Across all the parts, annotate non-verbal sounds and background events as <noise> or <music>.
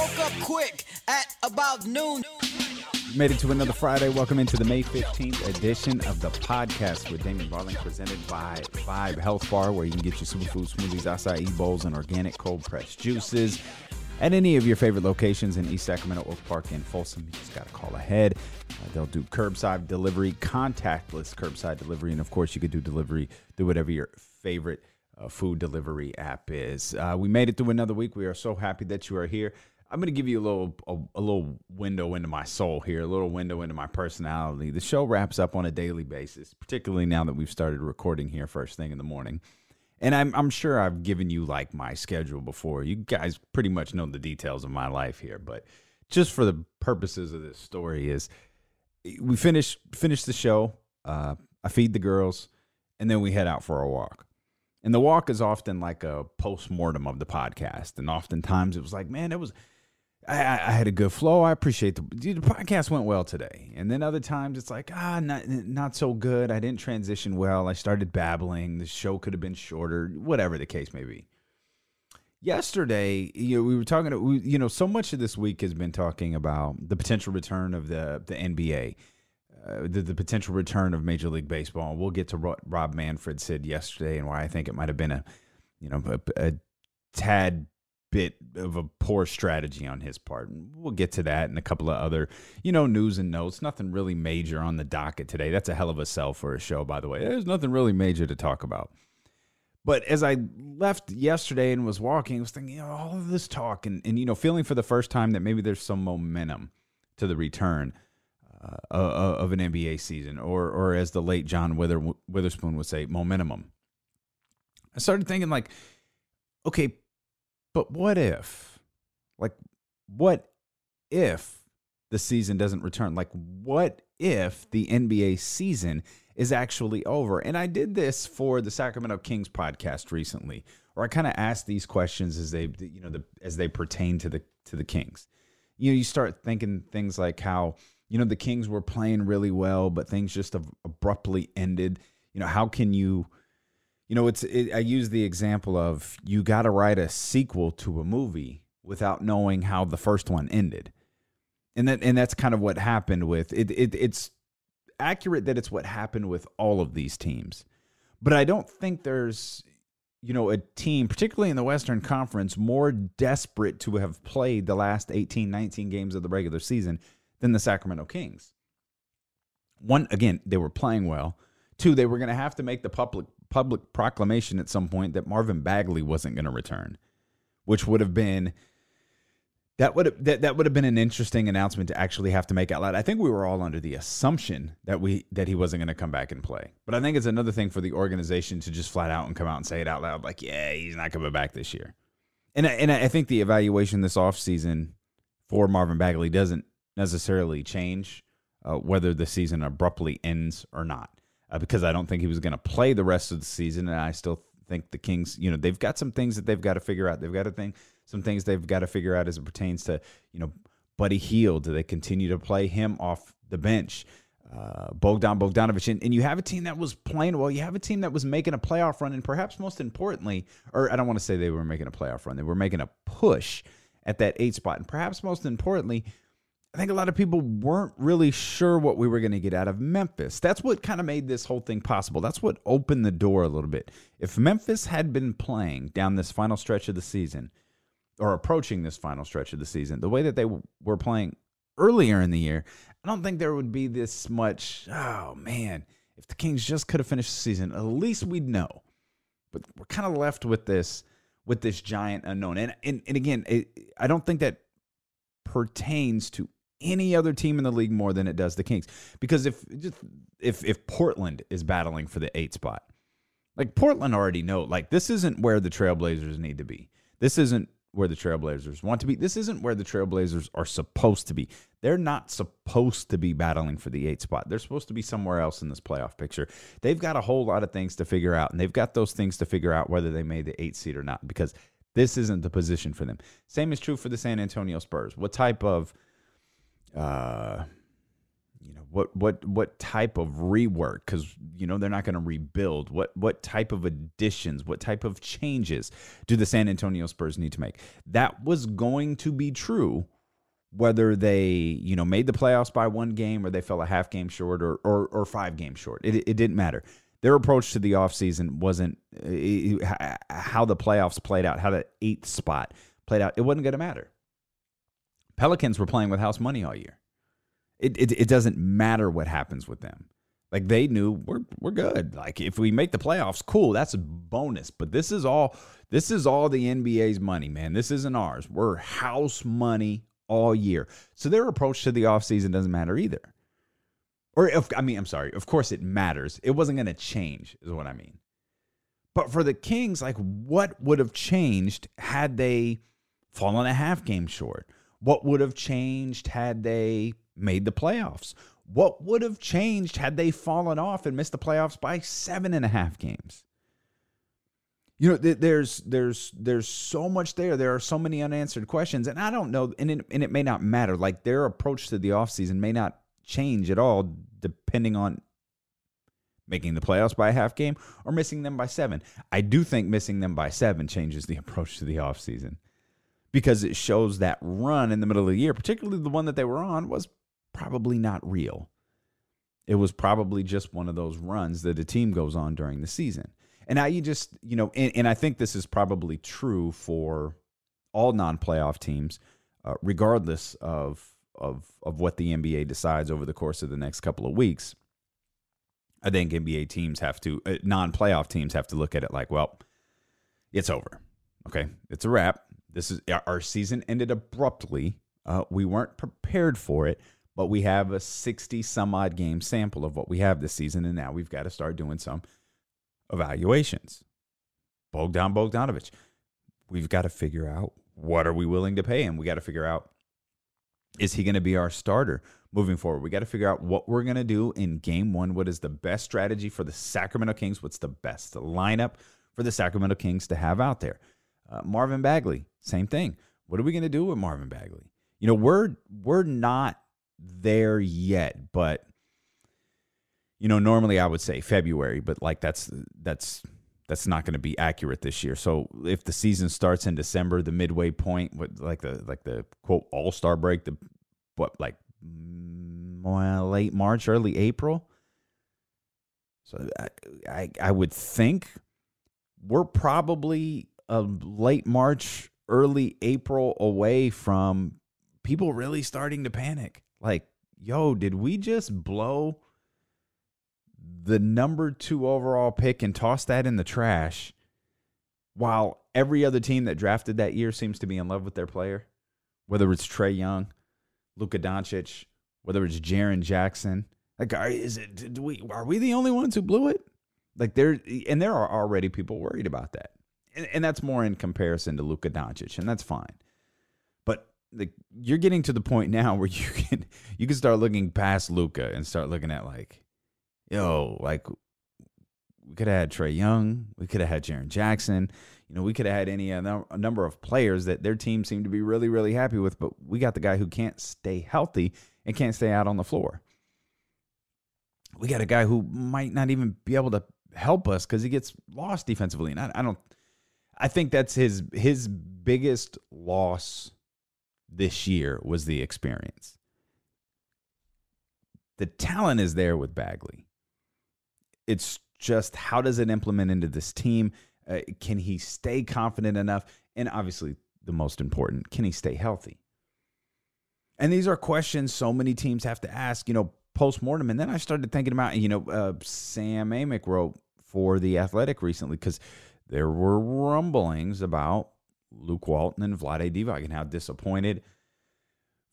Woke up quick at about noon. Made it to another Friday. Welcome into the May 15th edition of the podcast with Damien Barling, presented by Vibe Health Bar, where you can get your superfood smoothies, acai bowls, and organic cold pressed juices at any of your favorite locations in East Sacramento, Oak Park, and Folsom. You just got to call ahead. Uh, they'll do curbside delivery, contactless curbside delivery, and of course, you could do delivery through whatever your favorite uh, food delivery app is. Uh, we made it through another week. We are so happy that you are here. I'm going to give you a little a, a, little window into my soul here, a little window into my personality. The show wraps up on a daily basis, particularly now that we've started recording here first thing in the morning. And I'm I'm sure I've given you like my schedule before. You guys pretty much know the details of my life here, but just for the purposes of this story is we finish finish the show, uh, I feed the girls, and then we head out for a walk. And the walk is often like a post mortem of the podcast. And oftentimes it was like, man, it was I, I, had a good flow. I appreciate the, the podcast went well today. And then other times it's like, ah, not not so good. I didn't transition well. I started babbling. The show could have been shorter, whatever the case may be. Yesterday, you know, we were talking. To, you know, so much of this week has been talking about the potential return of the the NBA, uh, the, the potential return of Major League Baseball. We'll get to what Rob Manfred said yesterday and why I think it might have been a, you know, a, a tad bit of a poor strategy on his part. We'll get to that and a couple of other, you know, news and notes. Nothing really major on the docket today. That's a hell of a sell for a show, by the way. There's nothing really major to talk about. But as I left yesterday and was walking, I was thinking, you know, all of this talk and, and you know, feeling for the first time that maybe there's some momentum to the return uh, of an NBA season, or or as the late John Wither, Witherspoon would say, momentum. I started thinking like, okay, but what if, like, what if the season doesn't return? Like, what if the NBA season is actually over? And I did this for the Sacramento Kings podcast recently, where I kind of asked these questions as they, you know, the, as they pertain to the to the Kings. You know, you start thinking things like how, you know, the Kings were playing really well, but things just abruptly ended. You know, how can you you know, it's it, I use the example of you got to write a sequel to a movie without knowing how the first one ended, and that and that's kind of what happened with it. it it's accurate that it's what happened with all of these teams, but I don't think there's you know a team particularly in the western conference more desperate to have played the last 18 19 games of the regular season than the sacramento kings. One again they were playing well two they were going to have to make the public public proclamation at some point that Marvin Bagley wasn't going to return, which would have been that would have, that, that would have been an interesting announcement to actually have to make out loud. I think we were all under the assumption that we that he wasn't going to come back and play. But I think it's another thing for the organization to just flat out and come out and say it out loud like, "Yeah, he's not coming back this year." And and I think the evaluation this offseason for Marvin Bagley doesn't necessarily change uh, whether the season abruptly ends or not uh, because I don't think he was going to play the rest of the season. And I still think the Kings, you know, they've got some things that they've got to figure out. They've got to think some things they've got to figure out as it pertains to, you know, Buddy Hield. Do they continue to play him off the bench? Uh, Bogdan Bogdanovich, and, and you have a team that was playing well. You have a team that was making a playoff run, and perhaps most importantly, or I don't want to say they were making a playoff run, they were making a push at that eight spot, and perhaps most importantly, I think a lot of people weren't really sure what we were going to get out of Memphis. That's what kind of made this whole thing possible. That's what opened the door a little bit. If Memphis had been playing down this final stretch of the season, or approaching this final stretch of the season, the way that they were playing earlier in the year, I don't think there would be this much. Oh man, if the Kings just could have finished the season, at least we'd know. But we're kind of left with this with this giant unknown. And and, and again, it, I don't think that pertains to any other team in the league more than it does the Kings. Because if if if Portland is battling for the eight spot, like Portland already know, like this isn't where the Trailblazers need to be. This isn't where the Trailblazers want to be. This isn't where the Trailblazers are supposed to be. They're not supposed to be battling for the eight spot. They're supposed to be somewhere else in this playoff picture. They've got a whole lot of things to figure out, and they've got those things to figure out whether they made the eight seed or not, because this isn't the position for them. Same is true for the San Antonio Spurs. What type of uh, you know what what what type of rework? Because you know they're not going to rebuild. What what type of additions? What type of changes do the san antonio spurs need to make? That was going to be true whether they you know made the playoffs by one game or they fell a half game short or or, or five games short. It, it didn't matter. Their approach to the offseason wasn't how the playoffs played out how the eighth spot played out it wasn't going to matter pelicans were playing with house money all year it, it, it doesn't matter what happens with them. Like they knew we're we're good. Like if we make the playoffs, cool, that's a bonus. But this is all this is all the NBA's money, man. This isn't ours. We're house money all year. So their approach to the offseason doesn't matter either. Or if I mean, I'm sorry, of course it matters. It wasn't gonna change, is what I mean. But for the Kings, like what would have changed had they fallen a half game short? What would have changed had they made the playoffs. What would have changed had they fallen off and missed the playoffs by seven and a half games? You know, there's there's there's so much there. There are so many unanswered questions, and I don't know, and it, and it may not matter. Like their approach to the offseason may not change at all, depending on making the playoffs by a half game or missing them by seven. I do think missing them by seven changes the <laughs> approach to the offseason because it shows that run in the middle of the year, particularly the one that they were on, was probably not real. It was probably just one of those runs that a team goes on during the season. And now you just, you know, and, and I think this is probably true for all non playoff teams, uh, regardless of, of, of what the NBA decides over the course of the next couple of weeks. I think NBA teams have to, uh, non playoff teams have to look at it like, well, it's over. Okay. It's a wrap. This is our season ended abruptly. Uh, we weren't prepared for it but we have a 60 some odd game sample of what we have this season. And now we've got to start doing some evaluations. Bogdan Bogdanovich, we've got to figure out what are we willing to pay him. We got to figure out is he going to be our starter moving forward? We got to figure out what we're going to do in game one. What is the best strategy for the Sacramento Kings? What's the best lineup for the Sacramento Kings to have out there? Uh, Marvin Bagley, same thing. What are we going to do with Marvin Bagley? You know, we're we're not there yet, but you know, normally I would say February, but like that's that's that's not going to be accurate this year. So if the season starts in December, the midway point, what like the like the quote All Star break, the what like mm, well, late March, early April. So I, I I would think we're probably a late March, early April away from people really starting to panic. Like, yo, did we just blow the number two overall pick and toss that in the trash while every other team that drafted that year seems to be in love with their player? Whether it's Trae Young, Luka Doncic, whether it's Jaren Jackson. Like, are, is it, we, are we the only ones who blew it? Like, there, and there are already people worried about that. And, and that's more in comparison to Luka Doncic, and that's fine like you're getting to the point <laughs> now where you can you can start looking past Luka and start looking at like, yo, like we could have had Trae Young, we could have had Jaren Jackson, you know, we could have had any a number of players that their team seemed to be really really happy with, but we got the guy who can't stay healthy and can't stay out on the floor. We got a guy who might not even be able to help us because he gets lost defensively, and I, I don't. I think that's his his biggest loss this year was the experience. The talent is there with Bagley. It's just how does it implement into this team? Uh, can he stay confident enough? And obviously, the most important, can he stay healthy? And these are questions so many teams have to ask, you know, post mortem. And then I started thinking about, you know, uh, Sam Amick wrote for The Athletic recently because there were rumblings about Luke Walton and Vlade Divac and how disappointed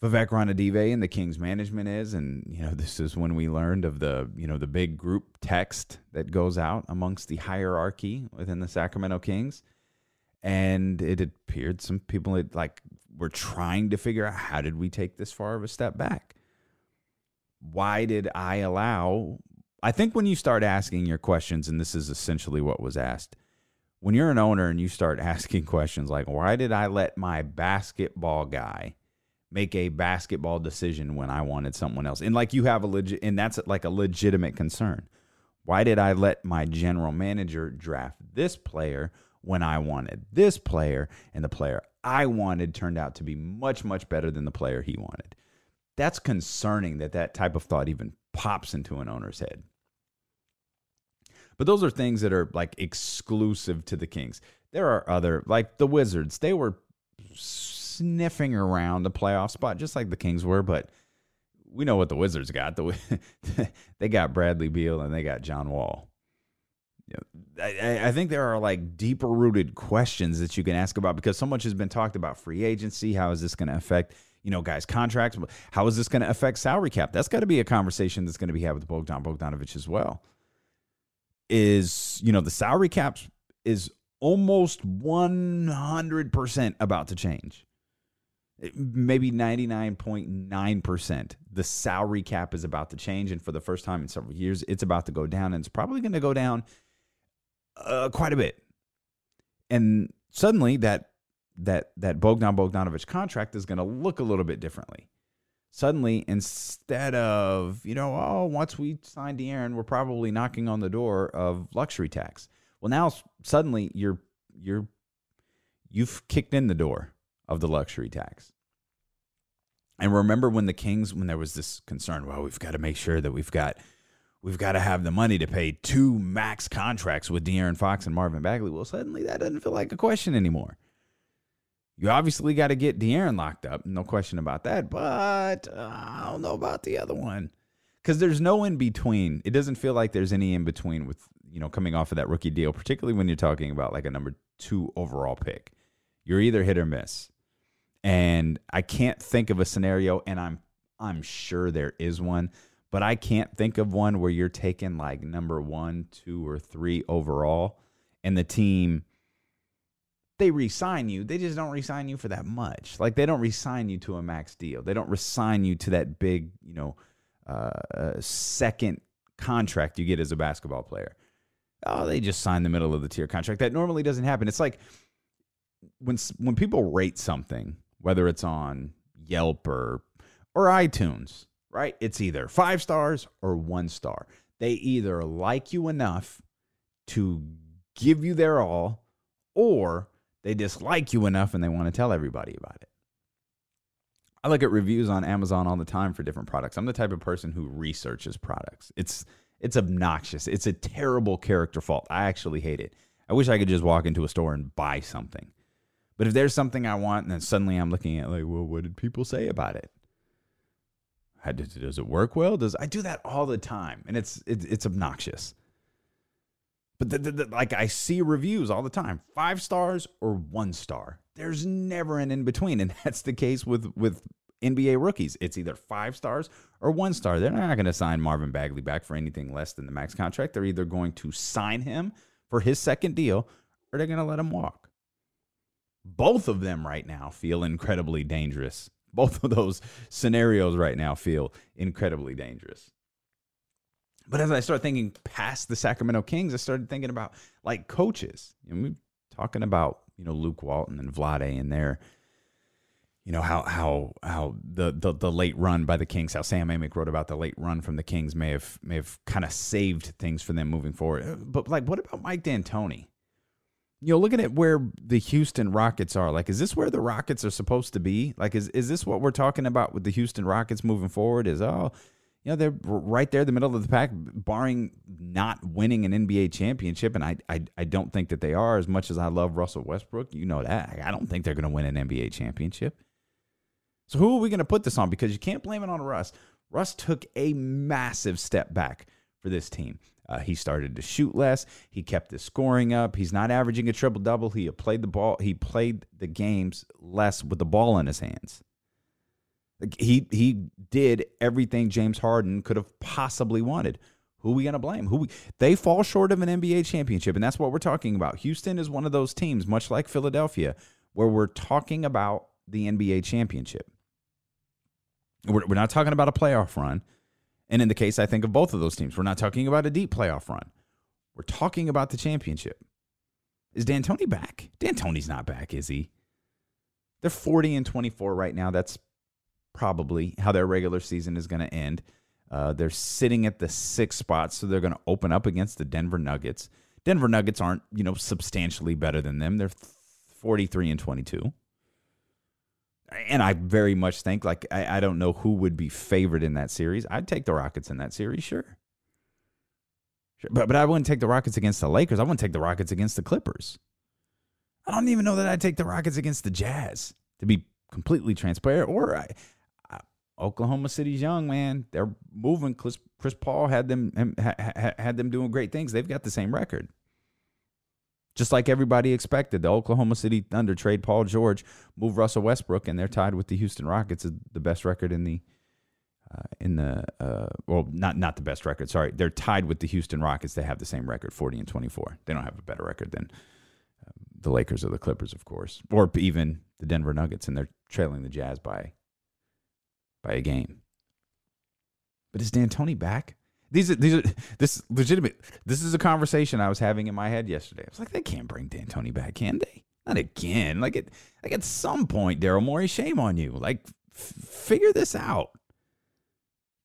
Vivek Ranadive and the Kings management is. And, you know, <laughs> this is when we learned of the, you know, the big group text that goes out amongst the hierarchy within the Sacramento Kings. And it appeared some people had, like were trying to figure out how did we take this far of a step back? Why did I allow I think when you start asking your questions, and this is essentially what was asked, when you're an owner and you start <laughs> asking questions like, why did I let my basketball guy make a basketball decision when I wanted someone else. And like you have a legit, and that's like a legitimate concern. Why did I let my general manager draft this player when I wanted this player and the player I wanted turned out to be much, much better than the player he wanted? That's concerning that that type of thought even pops into an owner's head. But those are things that are like exclusive to the Kings. There are other, like the Wizards, they were sniffing around a playoff spot, just like the Kings were, but we know what the Wizards got. The, <laughs> they got Bradley Beal and they got John Wall. I, I think there are like deeper rooted questions that you can ask about because so much has been talked about free agency. How is this going to affect, you know, guys' contracts? How is this going to affect salary cap? That's got to be a conversation that's going to be had with Bogdan Bogdanovich as well. Is, you know, the salary cap is almost 100% about to change. Maybe 99.9% the salary cap is about to change and for the first time in several years it's about to go down and it's probably going to go down uh, quite a bit. And suddenly that that that Bogdan Bogdanovich contract is going to look a little bit differently suddenly instead of you know oh once we sign De'Aaron we're probably knocking on the door of luxury tax well now suddenly you're you're you've kicked in the door of the luxury tax. And remember when the Kings, when there was this concern, well, we've got to make sure that we've got we've got to have the money to pay two max contracts with De'Aaron Fox and Marvin Bagley. Well, suddenly that doesn't feel like a question anymore. You obviously got to get De'Aaron locked up, no question about that. But uh, I don't know about the other one because there's no in between. It doesn't feel like there's any in between with you know coming off of that rookie deal, particularly when you're talking about like a number two overall pick. You're either hit or miss and I can't think of a scenario, and I'm I'm sure there is one, but I can't think of one where you're taking like number one, two, or three overall, and the team they resign you. They just don't resign you for that much. Like they don't resign you to a max deal. They don't resign you to that big, you know, uh, second contract you get as a basketball player. Oh, they just sign the middle of the tier contract. That normally doesn't happen. It's like when when people rate something whether it's on Yelp or or iTunes, right? It's either 5 stars or 1 star. They either like you enough to give you their all or they dislike you enough and they want to tell everybody about it. I look at reviews on Amazon all the time for different products. I'm the type of person who researches products. It's it's obnoxious. It's a terrible character fault. I actually hate it. I wish I could just walk into a store and buy something. But if there's something I want, and then suddenly I'm looking at like, well, what did people say about it? How, does, does it work well? Does I do that all the time, and it's it, it's obnoxious. But the, the, the, like I see reviews all the time, five stars or one star. There's never an in between, and <laughs> that's the case with with NBA rookies. It's either five stars or one star. They're not going to sign Marvin Bagley back for anything less than the max contract. They're either going to sign him for his second deal or they're going to let him walk both of them right now feel incredibly dangerous. Both of those scenarios right now feel incredibly dangerous. But as I start thinking past the Sacramento Kings, I started thinking about like coaches. You know, we're talking about you know Luke Walton and Vlade and their, you know how how how the, the the late run by the Kings, how Sam Amick wrote about the late run from the Kings may have may have kind of saved things for them moving forward. But like, what about Mike D'Antoni? you know, looking at where the Houston Rockets are, like, is this where the Rockets are supposed to be? Like, is is this what we're talking about with the Houston Rockets moving forward? Is oh, you know, they're right there, in the middle of the pack, barring not winning an NBA championship, and I I, I don't think that they are. As much as I love Russell Westbrook, you know that I don't think they're going to win an NBA championship. So who are we going to put this on? Because you can't blame it on Russ. Russ took a massive step back for this team. Uh, he started to shoot less. He kept his scoring up. He's not averaging a triple double. He played the ball. He played the games less with the ball in his hands. He he did everything James Harden could have possibly wanted. Who we gonna blame? Who we, they fall short of an NBA championship, and that's what we're talking about. Houston is one of those teams, much like Philadelphia, where we're talking about the NBA championship. We're, we're not talking about a playoff run. And in the case, I think of both of those teams, we're not talking about a deep playoff run. We're talking about the championship. Is D'Antoni back? D'Antoni's not back, is he? They're 40 and 24 right now. That's probably how their regular season is going to end. Uh, they're sitting at the sixth spot, so they're going to open up against the Denver Nuggets. Denver Nuggets aren't, you know, substantially better than them. They're 43 and 22. And I very much think, like, I, I don't know who would be favored in that series. I'd take the Rockets in that series, sure. sure. But, but I wouldn't take the Rockets against the Lakers. I wouldn't take the Rockets against the Clippers. I don't even know that I'd take the Rockets against the Jazz, to be completely transparent. Or I, I, Oklahoma City's young, man. They're moving. Chris, Chris Paul had them ha, had them doing great things. They've got the same record. Just like everybody expected, the Oklahoma City Thunder trade Paul George, move Russell Westbrook, and they're tied with the Houston Rockets, the best record in the uh, in the uh, well, not not the best record. Sorry, they're tied with the Houston Rockets. They have the same record, forty and twenty four. They don't have a better record than the Lakers or the Clippers, of course, or even the Denver Nuggets, and they're trailing the Jazz by by a game. But is D'Antoni back? These are these are this legitimate. This is a conversation I was having in my head yesterday. I was like, they can't bring D'Antoni back, can they? Not again. Like it. Like at some point, Daryl Morey, shame on you. Like f- figure this out.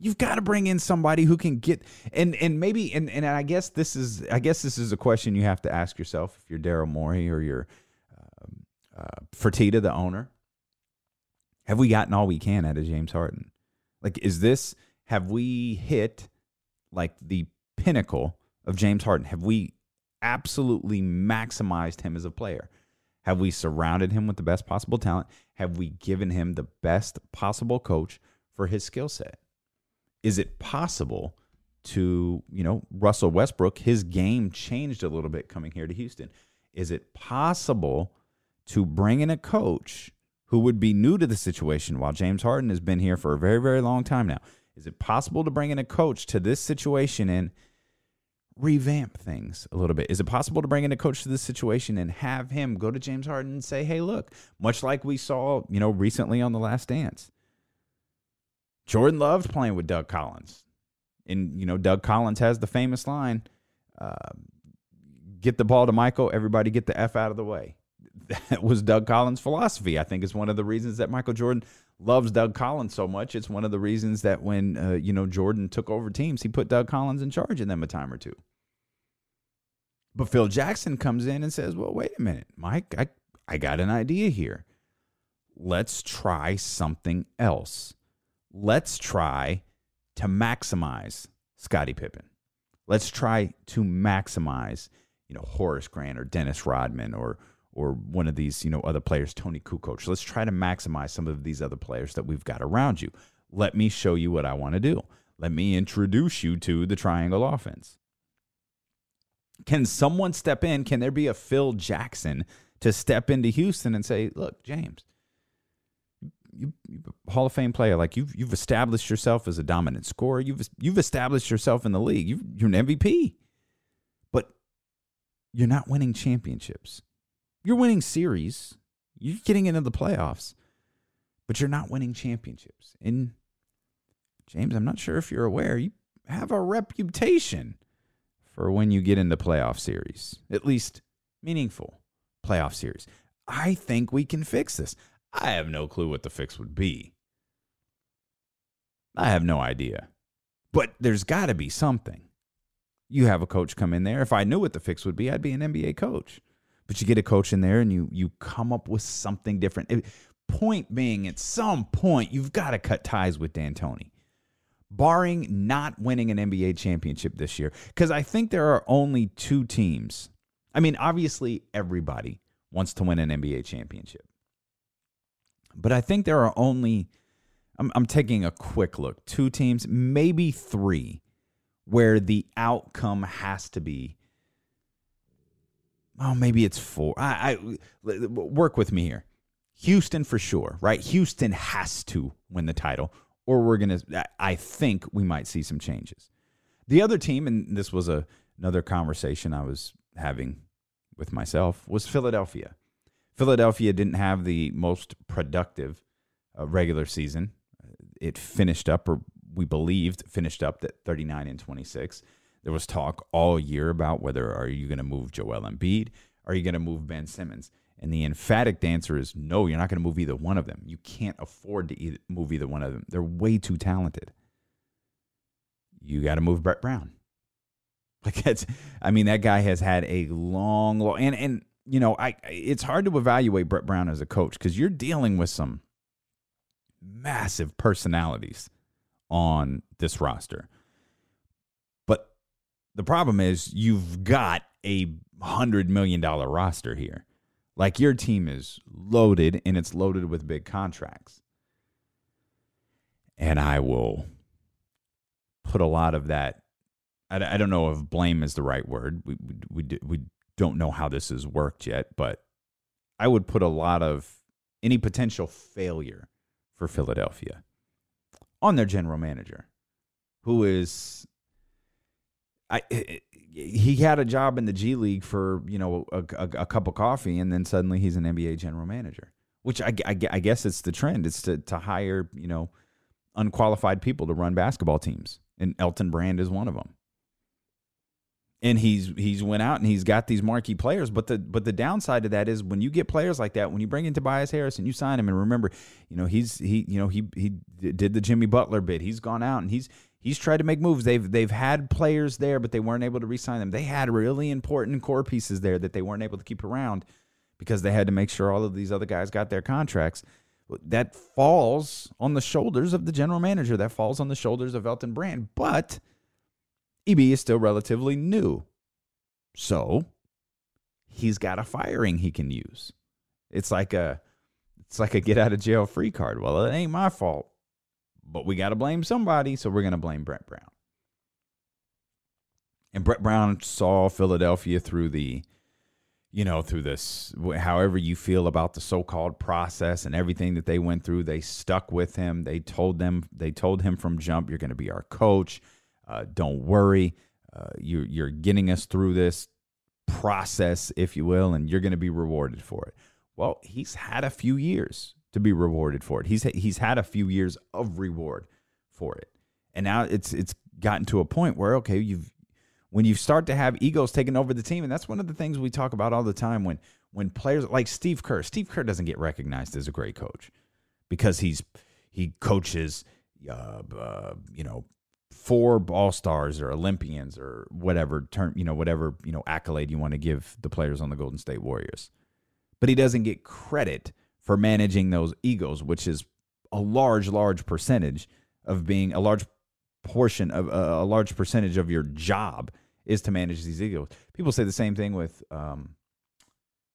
You've got to bring in somebody who can get and and maybe and and I guess this is I guess this is a question you have to ask yourself if you're Daryl Morey or you're um, uh, Fertitta, the owner. Have we gotten all we can out of James Harden? Like, is this have we hit like the pinnacle of James Harden? Have we absolutely maximized him as a player? Have we surrounded him with the best possible talent? Have we given him the best possible coach for his skill set? is it possible to, you know, Russell Westbrook, his game changed a little bit coming here to Houston. Is it possible to bring in a coach who would be new to the situation while James Harden has been here for a very, very long time now? Is it possible to bring in a coach to this situation and revamp things a little bit? Is it possible to bring in a coach to this situation and have him go to James Harden and say, hey, look, much like we saw, you know, recently on The Last Dance, Jordan loved playing with Doug Collins. And, you know, Doug Collins has the famous line uh, get the ball to Michael, everybody get the F out of the way. That <laughs> was Doug Collins' philosophy. I think it's one of the reasons that Michael Jordan loves Doug Collins so much. It's one of the reasons that when, uh, you know, Jordan took over teams, he put Doug Collins in charge of them a time or two. But Phil Jackson comes in and says, well, wait a minute, Mike, I, I got an idea here. Let's try something else let's try to maximize Scottie Pippen. Let's try to maximize, you know, Horace Grant or Dennis Rodman or or one of these, you know, other players, Toni Kukoc. Let's try to maximize some of these other players that we've got around you. Let me show you what I want to do. Let me introduce you to the triangle offense. Can someone step in? Can there be a Phil Jackson to step into Houston and say, look, James, you, you Hall of Fame player. Like you've you've established yourself as a dominant scorer. You've you've established yourself in the league. you you're an MVP, but you're not winning championships. You're winning series. You're getting into the playoffs, but you're not winning championships. And James, I'm not sure if you're aware, you have a reputation for when you get into playoff series, at least meaningful playoff series. I think we can fix this. I have no clue what the fix would be. I have no idea. But there's got to be something. You have a coach come in there. If I knew what the fix would be, I'd be an NBA coach. But you get a coach in there and you you come up with something different. Point being, at some point, you've got to cut ties with D'Antoni, barring not winning an NBA championship this year. Because I think there are only two teams. I mean, obviously, everybody wants to win an NBA championship. But I think there are only, I'm, I'm taking a quick look, two teams, maybe three, where the outcome has to be. Oh, maybe it's four. I, I work with me here. Houston for sure, right? Houston has to win the title, or we're gonna. I think we might see some changes. The other team, and this was a another conversation I was having with myself, was Philadelphia. Philadelphia didn't have the most productive uh, regular season. It finished up, or we believed finished up at 39 and 26. There was talk all year about whether are you going to move Joel Embiid, are you going to move Ben Simmons, And the emphatic answer is no, you're not going to move either one of them. You can't afford to either, move either one of them. They're way too talented. You got to move Brett Brown. <laughs> Like that's, I mean, that guy has had a long, long, and and you know, I it's hard to evaluate Brett Brown as a coach because you're dealing with some massive personalities on this roster. The problem is you've got a hundred million dollar roster here. Like your team is loaded and it's loaded with big contracts. And I will put a lot of that. I, I don't know if blame is the right word. We, we, we, we don't know how this has worked yet, but I would put a lot of any potential failure for Philadelphia on their general manager, who is I eh, eh, he had a job in the G League for you know a, a, a cup of coffee, and then suddenly he's an NBA general manager. Which I, I, I guess it's the trend. It's to to hire you know unqualified people to run basketball teams, and Elton Brand is one of them and he's he's went out and he's got these marquee players. But the but the downside to that is when you get players like that, when you bring in Tobias Harris and you sign him, and remember, you know he's he you know he he did the Jimmy Butler bit. He's gone out and he's he's tried to make moves. They've they've had players there, but they weren't able to re-sign them. They had really important core pieces there that they weren't able to keep around because they had to make sure all of these other guys got their contracts. That falls on the shoulders of the general manager. That falls on the shoulders of Elton Brand, but EB is still relatively new. So he's got a firing he can use. It's like a it's like a get out of jail free card. Well, it ain't my fault. But we got to blame somebody, so we're going to blame Brett Brown. And Brett Brown saw Philadelphia through the you know, through this, however you feel about the so-called process and everything that they went through, they stuck with him. They told them, they told him from jump, "You're going to be our coach. Uh, don't worry. Uh, you, you're getting us through this process, if you will, and you're going to be rewarded for it. Well, he's had a few years to be rewarded for it. He's he's had a few years of reward for it, and now it's it's gotten to a point where okay, you've when you start to have egos taking over the team, and that's one of the things we talk about all the time when when players like Steve Kerr, Steve Kerr doesn't get recognized as a great coach because he's he coaches, uh, uh, you know, four all stars or Olympians or whatever term, you know, whatever, you know, accolade you want to give the players on the Golden State Warriors. But he doesn't get credit for managing those egos, which is a large, large percentage of being a large portion of uh, a large percentage of your job is to manage these egos. People say the same thing with um,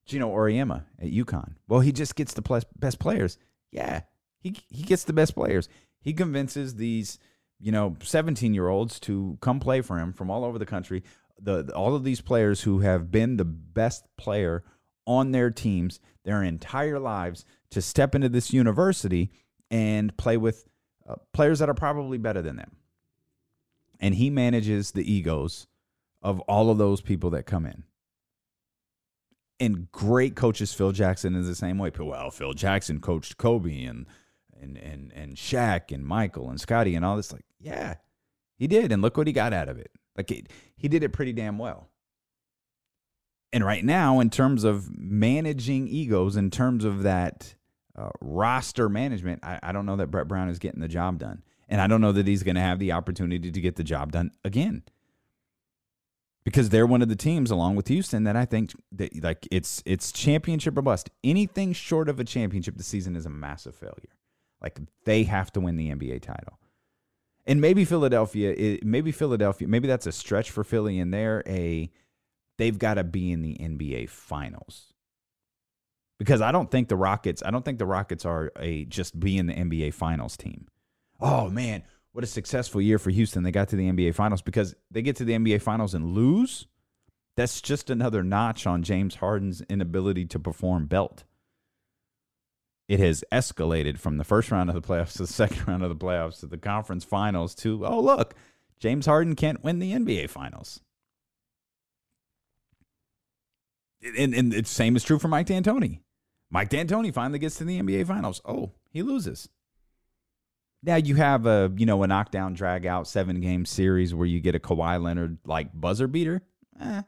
Geno Auriemma at UConn. Well, he just gets the best players. Yeah, he he gets the best players. He convinces these you know, 17 year olds to come play for him from all over the country. The, all of these players who have been the best player on their teams their entire lives to step into this university and play with uh, players that are probably better than them. And he manages the egos of all of those people that come in. And great coaches, Phil Jackson is the same way. Well, Phil Jackson coached Kobe and and and and Shaq and Michael and Scottie and all this. Like, yeah, he did, and look what he got out of it. Like, it, he did it pretty damn well. And right now, in terms of managing egos, in terms of that uh, roster management, I, I don't know that Brett Brown is getting the job done, and I don't know that he's going to have the opportunity to get the job done again because they're one of the teams along with Houston that I think that like it's it's championship or bust. Anything short of a championship this season is a massive failure. Like they have to win the NBA title. And maybe Philadelphia, maybe Philadelphia, maybe that's a stretch for Philly, and they're a they've got to be in the NBA Finals because I don't think the Rockets, I don't think the Rockets are a just be in the NBA Finals team. Oh man, what a successful year for Houston! They got to the NBA Finals because they get to the NBA Finals and lose. That's just another notch on James Harden's inability to perform belt it has escalated from the first round of the playoffs to the second round of the playoffs to the conference finals to, oh, look, James Harden can't win the NBA finals. And, and the same is true for Mike D'Antoni. Mike D'Antoni finally gets to the NBA finals. Oh, he loses. Now you have a, you know, a knockdown, drag out seven game series where you get a Kawhi Leonard like buzzer beater. Eh,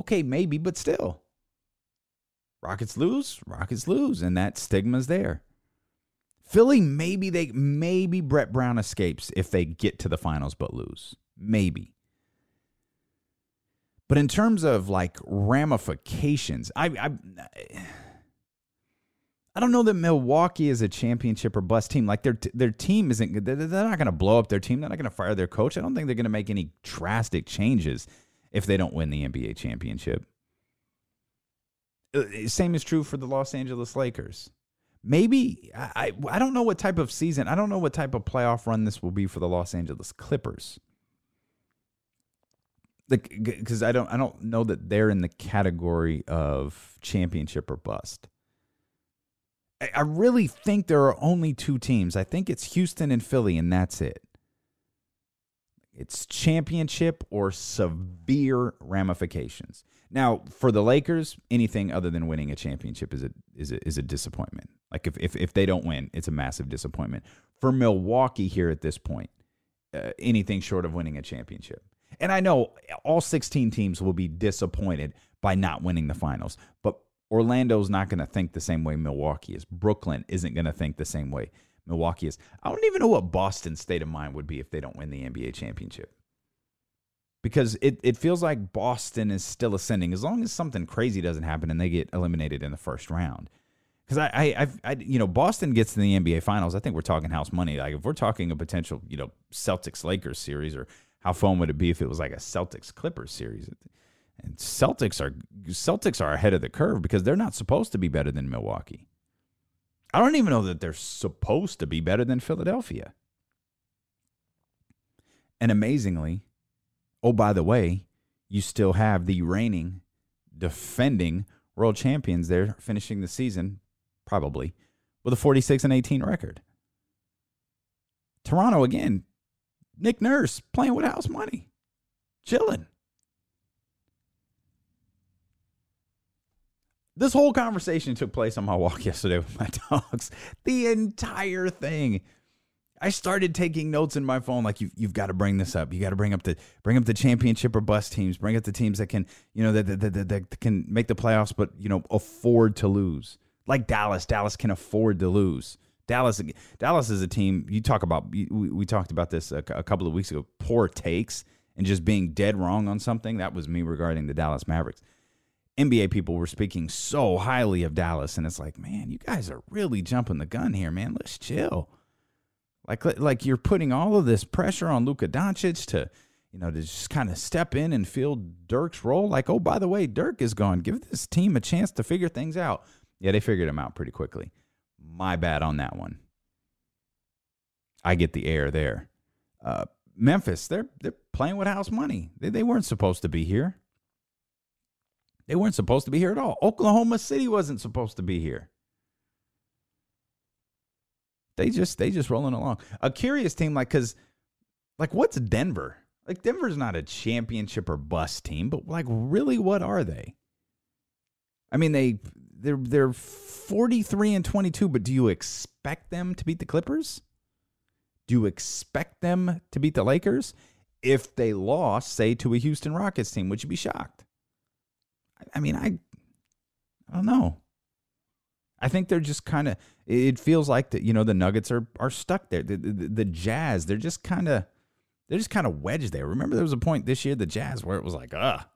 okay, maybe, but still. Rockets lose, Rockets lose, and that stigma's there. Philly, maybe they maybe Brett Brown escapes if they get to the finals but lose. Maybe. But in terms of like ramifications, I I I don't know that Milwaukee is a championship or bust team. Like their their team isn't they're not going to blow up their team. They're not going to fire their coach. I don't think they're going to make any drastic changes if they don't win the NBA championship. Uh, same is true for the Los Angeles Lakers. Maybe I, I don't know what type of season. I don't know what type of playoff run this will be for the Los Angeles Clippers. Because I don't I don't know that they're in the category of championship or bust. I really think there are only two teams. I think it's Houston and Philly, and that's it. It's championship or severe ramifications. Now, for the Lakers, anything other than winning a championship is a is a, is a disappointment. Like if, if if they don't win, it's a massive disappointment. For Milwaukee here at this point, uh, anything short of winning a championship. And I know all 16 teams will be disappointed by not winning the finals, but Orlando's not going to think the same way Milwaukee is. Brooklyn isn't going to think the same way Milwaukee is. I don't even know what Boston's state of mind would be if they don't win the NBA championship. Because it, it feels like Boston is still ascending as long as something crazy doesn't happen and they get eliminated in the first round. Because I, I, I've, I, you know, Boston gets to the NBA Finals. I think we're talking house money. Like if we're talking a potential, you know, Celtics Lakers series, or how fun would it be if it was like a Celtics Clippers series? And Celtics are Celtics are ahead of the curve because they're not supposed to be better than Milwaukee. I don't even know that they're supposed to be better than Philadelphia. And amazingly, oh by the way, you still have the reigning defending world champions there finishing the season probably with a 46 and 18 record. Toronto again, Nick Nurse playing with house money. Chilling. This whole conversation took place on my walk <laughs> yesterday with my dogs. The entire thing. I started taking notes in my phone like you you've got to bring this up. You got to bring up the bring up the championship or bust teams. Bring up the teams that can, you know, that, that, that, that can make the playoffs but, you know, afford to lose. Like Dallas, Dallas can afford to lose. Dallas Dallas is a team you talk about we, we talked about this a, a couple of weeks ago. Poor takes and just being dead wrong on something. That was me regarding the Dallas Mavericks. NBA people were speaking so highly of Dallas, and it's like, man, you guys are really jumping the gun here, man. Let's chill. Like, like you're putting all of this pressure on Luka Doncic to, you know, to just kind of step in and fill Dirk's role. Like, oh, by the way, Dirk is gone. Give this team a chance to figure things out. Yeah, they figured him out pretty quickly. My bad on that one. I get the air there. Uh, Memphis, they're they're playing with house money. They, they weren't supposed to be here. They weren't supposed to be here at all. Oklahoma City wasn't supposed to be here. They just they just rolling along. A curious team like cuz like what's Denver? Like Denver's not a championship or bust team, but like really what are they? I mean they they're they're 43 and 22, but do you expect them to beat the Clippers? Do you expect them to beat the Lakers? If they lost, say, to a Houston Rockets team, would you be shocked? I mean, I, I don't know. I think they're just kind of. It feels like that. You know, the Nuggets are are stuck there. The, the, the Jazz, they're just kind of, they're just kind of wedged there. Remember, there was a point this year, the Jazz, where it was like, ah,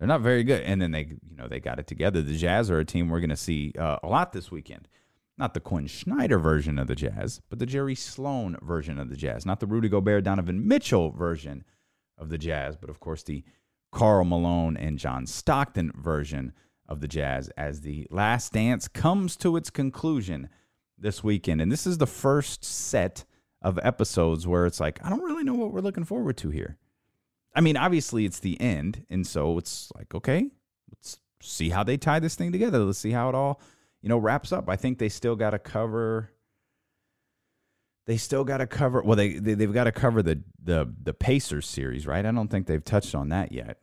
they're not very good, and then they, you know, they got it together. The Jazz are a team we're going to see uh, a lot this weekend. Not the Quin Snyder version of the Jazz, but the Jerry Sloan version of the Jazz. Not the Rudy Gobert, Donovan Mitchell version of the Jazz, but of course the Karl Malone and John Stockton version of the Jazz as the last dance comes to its conclusion this weekend. And this is the first set of episodes where it's like, I don't really know what we're looking forward to here. I mean, obviously it's the end. And so it's like, okay, let's see how they tie this thing together. Let's see how it all, you know, wraps up. I think they still got to cover they still got to cover. Well, they, they they've got to cover the the the Pacers series, right? I don't think they've touched on that yet.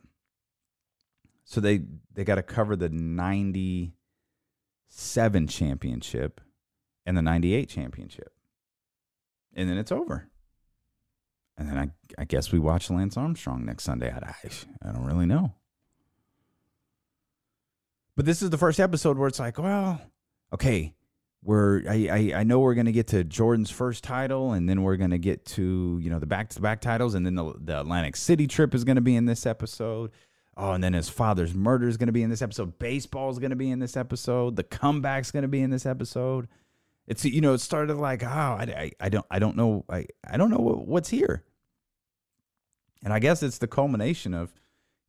So they they got to cover the ninety seven championship and the ninety eight championship, and then it's over. And then I I guess we watch Lance Armstrong next Sunday. I I, don't really know. But this is the first episode where it's like, well, okay, we're I I, I know we're gonna get to Jordan's first title, and then we're gonna get to you know the back to back titles, and then the the Atlantic City trip is gonna be in this episode. Oh, and then his father's murder is to be in this episode. Baseball is to be in this episode. The comeback's to be in this episode. It's you know it started like oh I, I, I don't I don't know I, I don't know what, what's here. And I guess it's the culmination of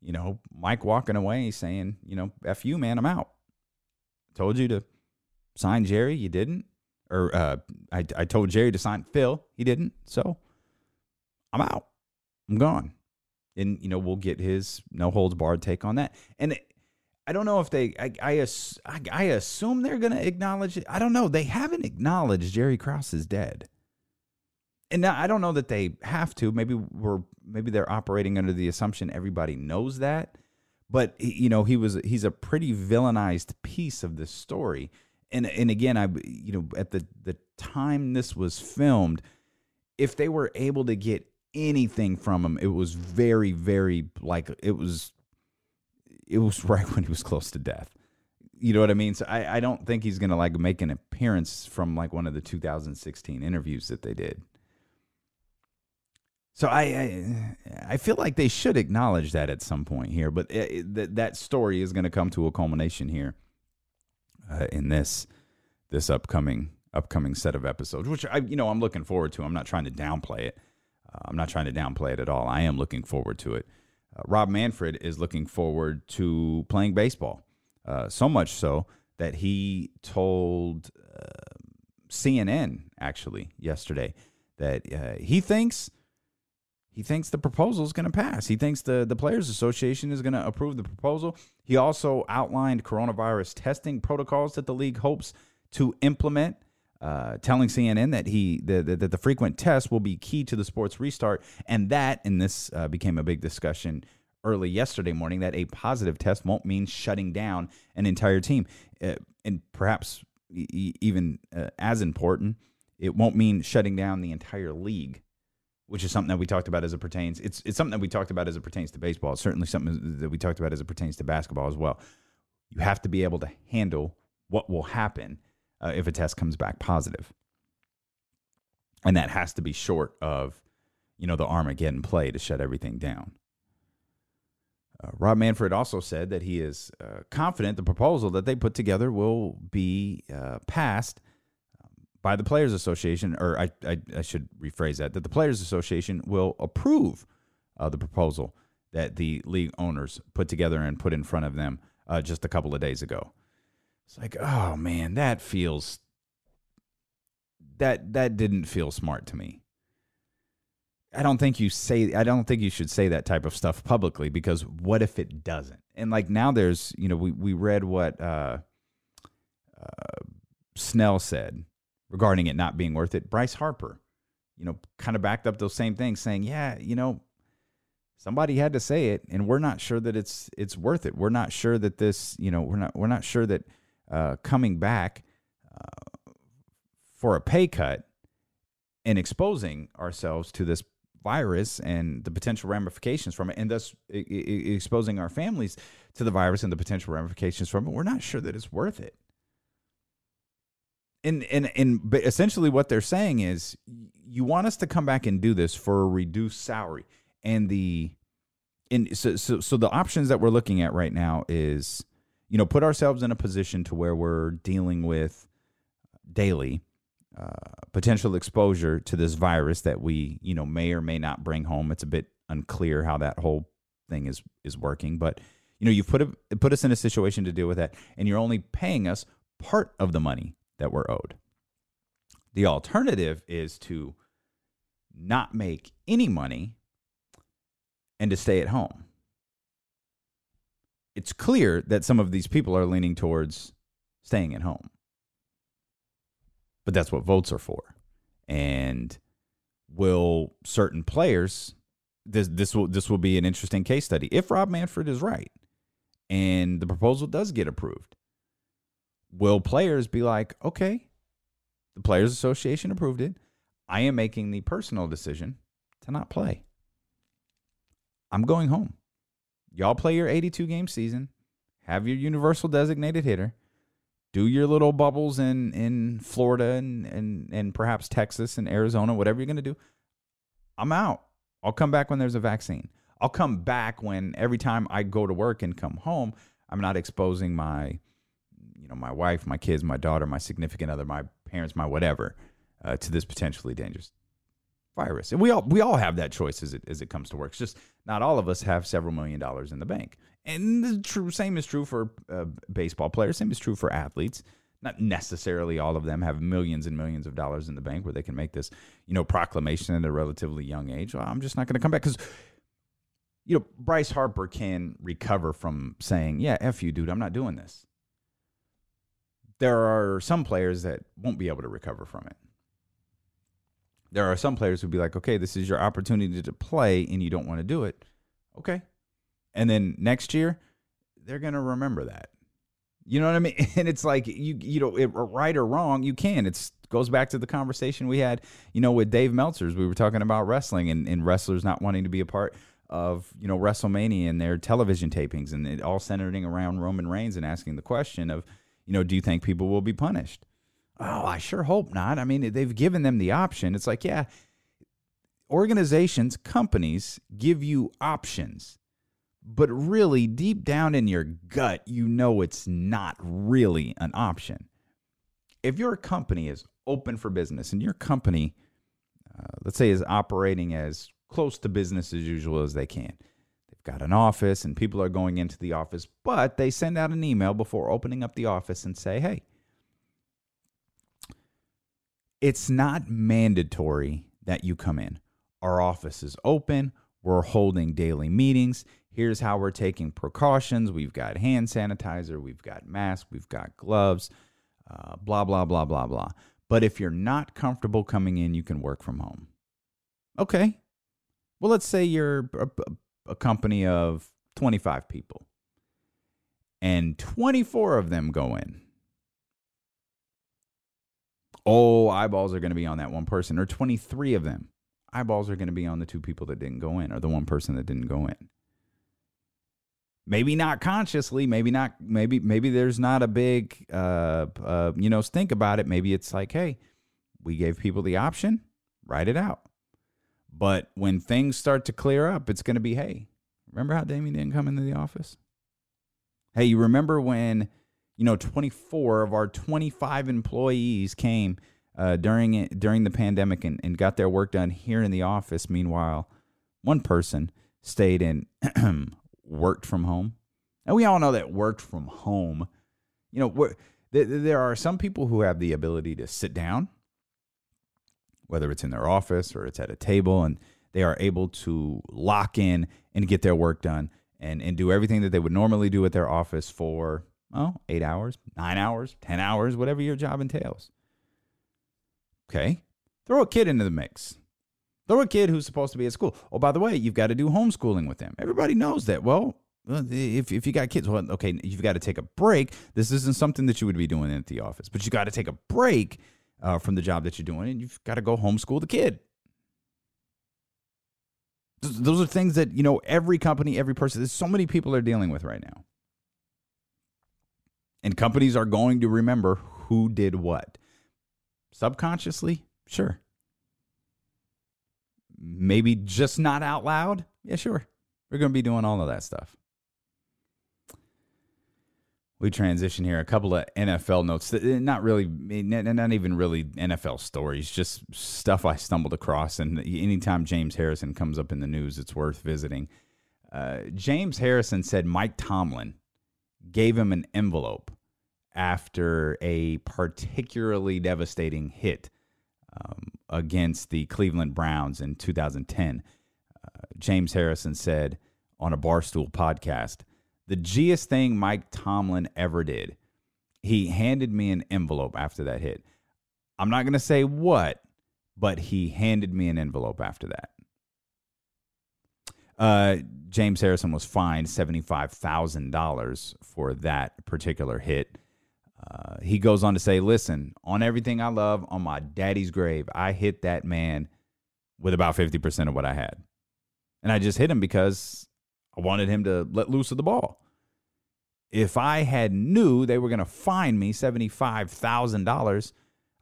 you know Mike walking away saying you know f you man I'm out. Told you to sign Jerry, you didn't. Or uh, I I told Jerry to sign Phil, he didn't. So I'm out. I'm gone and you know we'll get his no holds barred take on that. And I don't know if they, I, I, I assume they're going to acknowledge it. I don't know. They haven't acknowledged Jerry Krause is dead, and now I don't know that they have to. Maybe we're, maybe they're operating under the assumption everybody knows that. But you know, he was he's a pretty villainized piece of this story. And and again, I you know at the the time this was filmed, if they were able to get anything from him. It was very, very like it was. It was <laughs> right when he was close to death. You know what I mean? So I, I don't think he's gonna like make an appearance from like one of the 2016 interviews that they did. So I, I, I feel like they should acknowledge that at some point here, but it, that that story is going to come to a culmination here uh, in this this upcoming upcoming set of episodes, which I you know I'm looking forward to. I'm not trying to downplay it. Uh, I'm not trying to downplay it at all. I am looking forward to it. Uh, Rob Manfred is looking forward to playing baseball, uh, so much so that he told uh, CNN actually yesterday that uh, he thinks he thinks the proposal is going to pass. He thinks the the Players Association is going to approve the proposal. He also outlined coronavirus testing protocols that the league hopes to implement uh, telling CNN that he that the, the, frequent tests will be key to the sport's restart, and that and this uh, became a big discussion early yesterday morning that a positive test won't mean shutting down an entire team, uh, and perhaps even uh, as important, it won't mean shutting down the entire league. Which is something that we talked about as it pertains. It's it's something that we talked about as it pertains to baseball. It's certainly something that we talked about as it pertains to basketball as well. You have to be able to handle what will happen uh, if a test comes back. And that has to be short of, you know, the Armageddon play to shut everything down. Uh, Rob Manfred also said that he is uh, confident the proposal that they put together will be uh, passed by the Players Association, or I, I, I, should rephrase that, that the Players Association will approve uh, the proposal that the league owners put together and put in front of them uh, just a couple of days ago. It's like, oh man, that feels that that didn't feel smart to me. I don't think you say I don't think you should say that type of stuff publicly because what if it doesn't? And like now there's, you know, we we read what uh, uh, Snell said regarding it not being worth it. Bryce Harper, you know, kind of backed up those same things saying, "Yeah, you know, somebody had to say it and we're not sure that it's it's worth it. We're not sure that this, you know, we're not we're not sure that uh, coming back uh, for a pay cut and exposing ourselves to this virus and the potential ramifications from it, and thus exposing our families to the virus and the potential ramifications from it, we're not sure that it's worth it. And and and essentially, what they're saying is, you want us to come back and do this for a reduced salary, and the and so so so the options that we're looking at right now is you know, put ourselves in a position to where we're dealing with daily uh, potential exposure to this virus that we, you know, may or may not bring home. It's a bit unclear how that whole thing is is working, but you know, you've put a, put us in a situation to deal with that, and you're only paying us part of the money that we're owed. The alternative is to not make any money and to stay at home it's clear that some of these people are leaning towards staying at home. But that's what votes are for. And will certain players this this will this will be an interesting case study if Rob Manfred is right and the proposal does get approved. Will players be like, "Okay, the players association approved it. I am making the personal decision to not play. I'm going home." Y'all play your 82 game season, have your universal designated hitter, do your little bubbles in in Florida and and and perhaps Texas and Arizona, whatever you're gonna do. I'm out. I'll come back when there's a vaccine. I'll come back when every time I go to work and come home, I'm not exposing my, you know, my wife, my kids, my daughter, my significant other, my parents, my whatever, uh, to this potentially dangerous virus. And we all we all have that choice as it as it comes to work. It's just not all of us have several million dollars in the bank. And the true same is true for uh, baseball players. Same is true for athletes. Not necessarily all of them have millions and millions of dollars in the bank where they can make this, you know, proclamation at a relatively young age. Well, I'm just not going to come back because you know, Bryce Harper can recover from saying, yeah, F you, dude, I'm not doing this. There are some players that won't be able to recover from it. There are some players who'd be like, okay, this is your opportunity to play and you don't want to do it. Okay. And then next year, they're going to remember that. You know what I mean? <laughs> And it's like you you know, it, right or wrong, you can. It's goes back to the conversation we had, you know, with Dave Meltzer's. We were talking about wrestling and, and wrestlers not wanting to be a part of you know WrestleMania and their television tapings, and it all centering around Roman Reigns and asking the question of, you know, do you think people will be punished? Oh, I sure hope not. I mean, they've given them the option. It's like, yeah, organizations, companies give you options, but really deep down in your gut, you know it's not really an option. If your company is open for business and your company, uh, let's say, is operating as close to business as usual as they can. They've got an office and people are going into the office, but they send out an email before opening up the office and say, hey, it's not mandatory that you come in. Our office is open. We're holding daily meetings. Here's how we're taking precautions. We've got hand sanitizer, we've got masks, we've got gloves, uh, blah, blah, blah, blah, blah. But if you're not comfortable coming in, you can work from home. Okay, well, let's say you're a, a company of 25 people and 24 of them go in. Oh, eyeballs are going to be on that one person, or 23 of them. Eyeballs are going to be on the two people that didn't go in, or the one person that didn't go in. Maybe not consciously, maybe not, maybe, maybe there's not a big, uh, uh, you know, think about it. Maybe it's like, hey, we gave people the option, write it out. But when things start to clear up, it's going to be, hey, remember how Damien didn't come into the office? Hey, you remember when, you know, 24 of our 25 employees came uh, during it, during the pandemic and, and got their work done here in the office. Meanwhile, one person stayed and <clears throat> worked from home. And we all know that worked from home, you know, there are some people who have the ability to sit down whether it's in their office or it's at a table, and they are able to lock in and get their work done and, and do everything that they would normally do at their office for, oh, eight hours, nine hours, 10 hours, whatever your job entails. Okay. Throw a kid into the mix. Throw a kid who's supposed to be at school. Oh, by the way, you've got to do homeschooling with them. Everybody knows that. Well, if, if you got kids, well, okay, you've got to take a break. This isn't something that you would be doing at the office, but you got to take a break uh, from the job that you're doing, and you've got to go homeschool the kid. Those are things that you know every company, every person. There's so many people are dealing with right now, and companies are going to remember who did what. Subconsciously, sure. Maybe just not out loud. Yeah, sure. We're going to be doing all of that stuff we transition here. A couple of NFL notes, eh, not really, not even really NFL stories, just stuff I stumbled across. And anytime James Harrison comes up in the news, it's worth visiting. Uh, James Harrison said Mike Tomlin gave him an envelope after a particularly devastating hit um, against the Cleveland Browns in 2010. Uh, James Harrison said on a Barstool podcast, the Gist thing Mike Tomlin ever did. He handed me an envelope after that hit. I'm not going to say what, but he handed me an envelope after that. Uh, James Harrison was fined $75,000 for that particular hit. Uh, he goes on to say, Listen, on everything I love, on my daddy's grave, I hit that man with about 50% of what I had. And I just hit him because I wanted him to let loose of the ball. if I had knew they were going to fine me $75,000,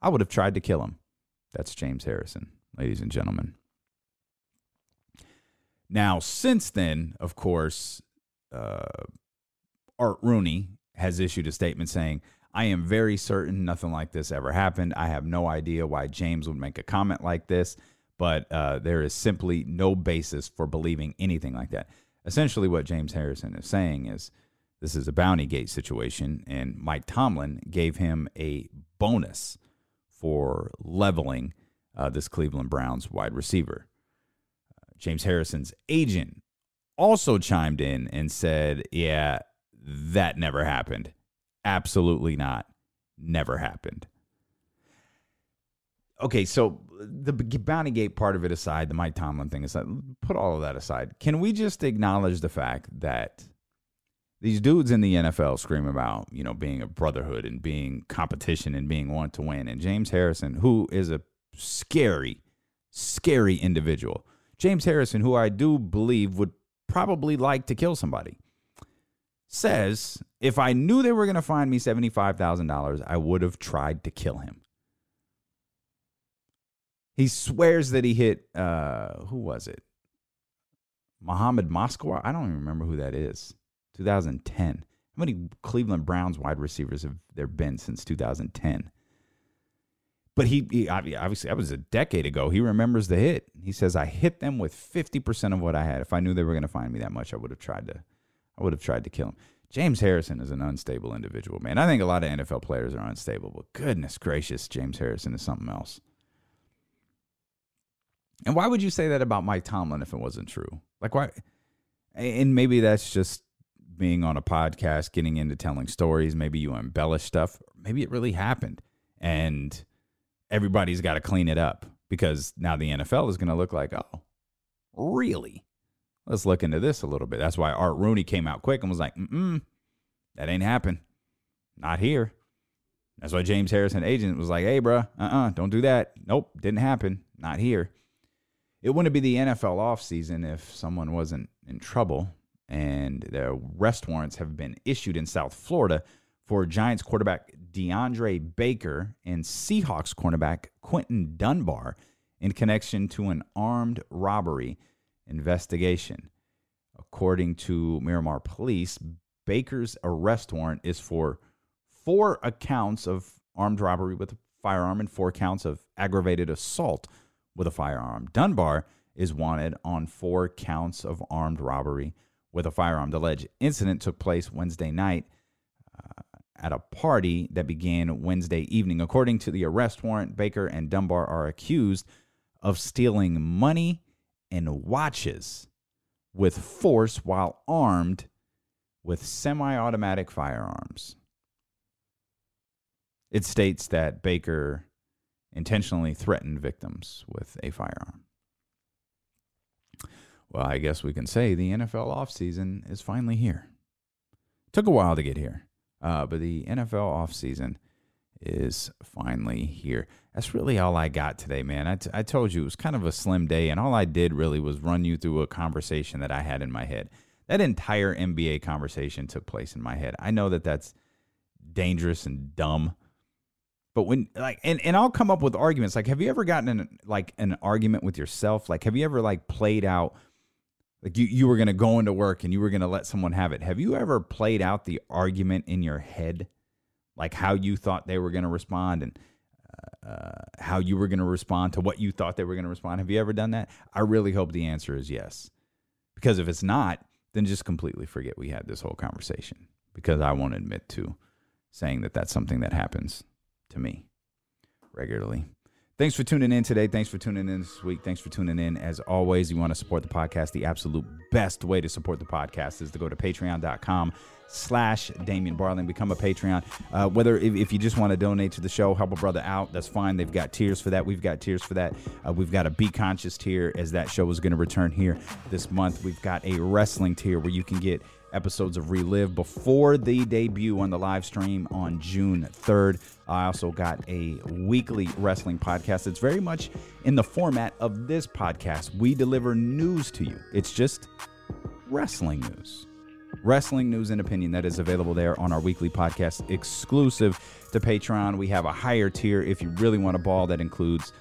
I would have tried to kill him. That's James Harrison, ladies and gentlemen. Now, since then, of course, uh, Art Rooney has issued a statement saying, I am very certain nothing like this ever happened. I have no idea why James would make a comment like this, but uh, there is simply no basis for believing anything like that. Essentially, what James Harrison is saying is this is a bounty gate situation, and Mike Tomlin gave him a bonus for leveling uh, this Cleveland Browns wide receiver. Uh, James Harrison's agent also chimed in and said, Yeah, that never happened. Absolutely not. Never happened. Okay, so the bounty gate part of it aside, the Mike Tomlin thing aside, put all of that aside. Can we just acknowledge the fact that these dudes in the NFL scream about, you know, being a brotherhood and being competition and being want to win. And James Harrison, who is a scary, scary individual. James Harrison, who I do believe would probably like to kill somebody, says if I knew they were going to find me $75,000, I would have tried to kill him. He swears that he hit, uh, who was it? Mohamed Massaquoi? I don't even remember who that is. 2010. How many Cleveland Browns wide receivers have there been since 2010? But he, he, obviously that was a decade ago. He remembers the hit. He says, "I hit them with 50% of what I had. If I knew they were going to find me that much, I would have tried to I would have tried to kill him." James Harrison is an unstable individual, man. I think a lot of NFL players are unstable, but goodness gracious, James Harrison is something else. And why would you say that about Mike Tomlin if it wasn't true? Like why and maybe that's just being on a podcast, getting into telling stories. Maybe you embellish stuff. Maybe it really happened. And everybody's got to clean it up because now the NFL is going to look like, oh, really? Let's look into this a little bit. That's why Art Rooney came out quick and was like, mm that ain't happen. Not here. That's why James Harrison, agent, was like, hey, bro, uh uh-uh, uh, don't do that. Nope, didn't happen. Not here. It wouldn't be the NFL offseason if someone wasn't in trouble and the arrest warrants have been issued in South Florida for Giants quarterback DeAndre Baker and Seahawks cornerback Quinton Dunbar in connection to an armed robbery investigation. According to Miramar Police, Baker's arrest warrant is for four accounts of armed robbery with a firearm and four counts of aggravated assault with a firearm. Dunbar is wanted on four counts of armed robbery with a firearm. The alleged incident took place Wednesday night uh, at a party that began Wednesday evening. According to the arrest warrant, Baker and Dunbar are accused of stealing money and watches with force while armed with semi automatic firearms. It states that Baker intentionally threatened victims with a firearm. Well, I guess we can say the NFL offseason is finally here. Took a while to get here, uh, but the NFL offseason is finally here. That's really all I got today, man. I, t- I told you it was kind of a slim day, and all I did really was run you through a conversation that I had in my head. That entire NBA conversation took place in my head. I know that that's dangerous and dumb. But when like and, and I'll come up with arguments like have you ever gotten in like an argument with yourself? Like have you ever like played out like you, you were going to go into work and you were going to let someone have it. Have you ever played out the argument in your head? Like how you thought they were going to respond and uh, uh, how you were going to respond to what you thought they were going to respond. Have you ever done that? I really hope the answer is yes. Because if it's not, then just completely forget we had this whole conversation because I won't admit to saying that that's something that happens to me regularly. Thanks for tuning in today. Thanks for tuning in this week. Thanks for tuning in. As always, you want to support the podcast. The absolute best way to support the podcast is to go to patreon.com slash Damien Barling. Become a Patreon. Uh, whether if, if, you just want to donate to the show, help a brother out, that's fine. They've got tiers for that. We've got tiers for that. Uh, we've got a Be Conscious tier as that show is going to return here this month. We've got a wrestling tier where you can get episodes of Relive before the debut on the live stream on June 3rd. I also got a weekly wrestling podcast. It's very much in the format of this podcast. We deliver news to you, it's just wrestling news. wrestling news and opinion that is available there on our weekly podcast exclusive to Patreon. We have a higher tier if you really want a ball that includes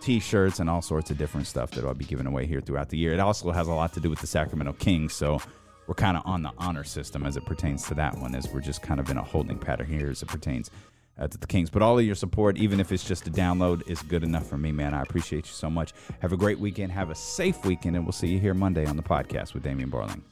t-shirts and all sorts of different stuff that I'll be giving away here throughout the year. It also has a lot to do with the Sacramento Kings, so we're kind of on the honor system as it pertains to that one, as we're just kind of in a holding pattern here as it pertains uh, to the Kings. But all of your support, even if it's just a download, is good enough for me, man. I appreciate you so much. Have a great weekend. Have a safe weekend, and we'll see you here Monday on the podcast with Damien Barling.